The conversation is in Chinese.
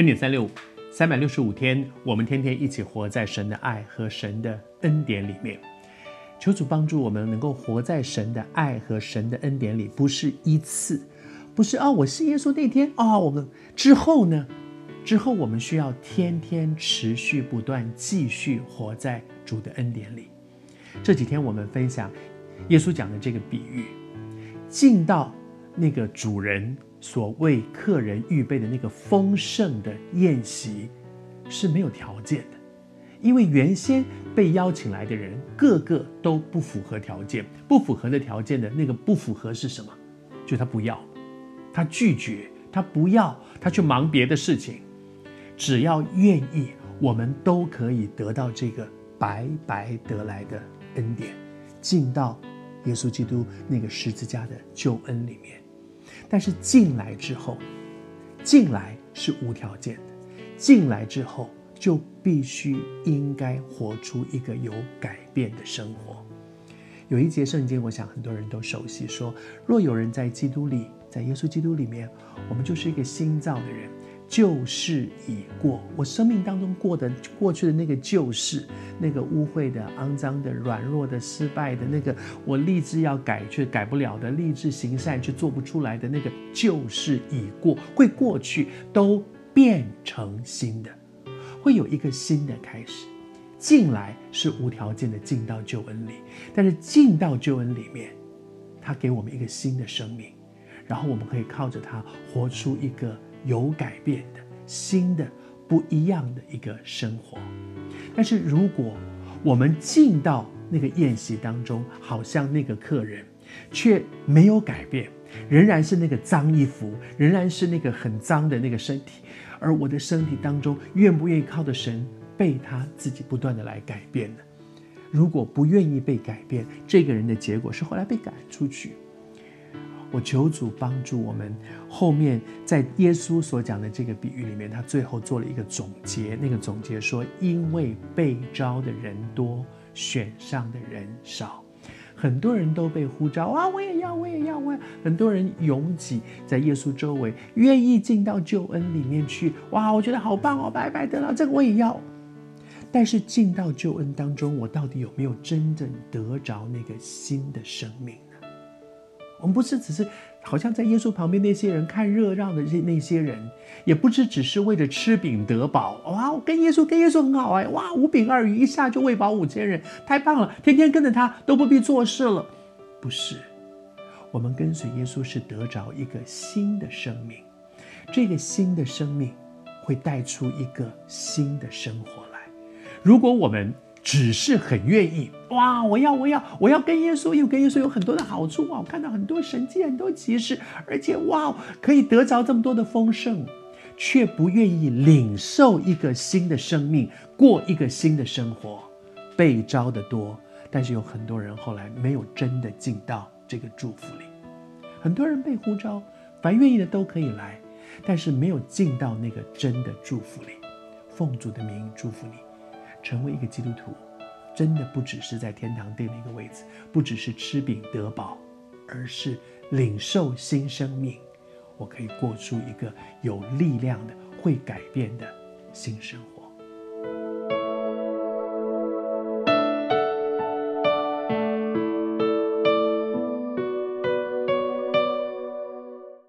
恩典三六五，三百六十五天，我们天天一起活在神的爱和神的恩典里面。求主帮助我们能够活在神的爱和神的恩典里，不是一次，不是哦，我信耶稣那天哦，我们之后呢？之后我们需要天天持续不断继续活在主的恩典里。这几天我们分享耶稣讲的这个比喻，进到那个主人。所为客人预备的那个丰盛的宴席是没有条件的，因为原先被邀请来的人个个都不符合条件，不符合的条件的那个不符合是什么？就他不要，他拒绝，他不要，他去忙别的事情。只要愿意，我们都可以得到这个白白得来的恩典，进到耶稣基督那个十字架的救恩里面。但是进来之后，进来是无条件的，进来之后就必须应该活出一个有改变的生活。有一节圣经，我想很多人都熟悉，说：若有人在基督里，在耶稣基督里面，我们就是一个新造的人。旧事已过，我生命当中过的过去的那个旧事，那个污秽的、肮脏的、软弱的、失败的，那个我立志要改却改不了的，立志行善却做不出来的那个旧事已过，会过去，都变成新的，会有一个新的开始。进来是无条件的进到救恩里，但是进到救恩里面，他给我们一个新的生命，然后我们可以靠着他活出一个。有改变的、新的、不一样的一个生活，但是如果我们进到那个宴席当中，好像那个客人，却没有改变，仍然是那个脏衣服，仍然是那个很脏的那个身体，而我的身体当中，愿不愿意靠着神，被他自己不断的来改变呢？如果不愿意被改变，这个人的结果是后来被赶出去。我求主帮助我们。后面在耶稣所讲的这个比喻里面，他最后做了一个总结。那个总结说：“因为被招的人多，选上的人少，很多人都被呼召啊，我也要，我也要，我也。很多人拥挤在耶稣周围，愿意进到救恩里面去。哇，我觉得好棒哦，白白得了这个我也要。但是进到救恩当中，我到底有没有真正得着那个新的生命？”我们不是只是好像在耶稣旁边那些人看热闹的那那些人，也不是只是为了吃饼得饱。哇，我跟耶稣跟耶稣很好哎，哇，五饼二鱼一下就喂饱五千人，太棒了！天天跟着他都不必做事了。不是，我们跟随耶稣是得着一个新的生命，这个新的生命会带出一个新的生活来。如果我们只是很愿意哇！我要，我要，我要跟耶稣，因为跟耶稣有很多的好处哇！我看到很多神迹，很多奇事，而且哇，可以得着这么多的丰盛，却不愿意领受一个新的生命，过一个新的生活。被招的多，但是有很多人后来没有真的进到这个祝福里。很多人被呼召，凡愿意的都可以来，但是没有进到那个真的祝福里。奉主的名祝福你。成为一个基督徒，真的不只是在天堂定了一个位置，不只是吃饼得饱，而是领受新生命。我可以过出一个有力量的、会改变的新生活。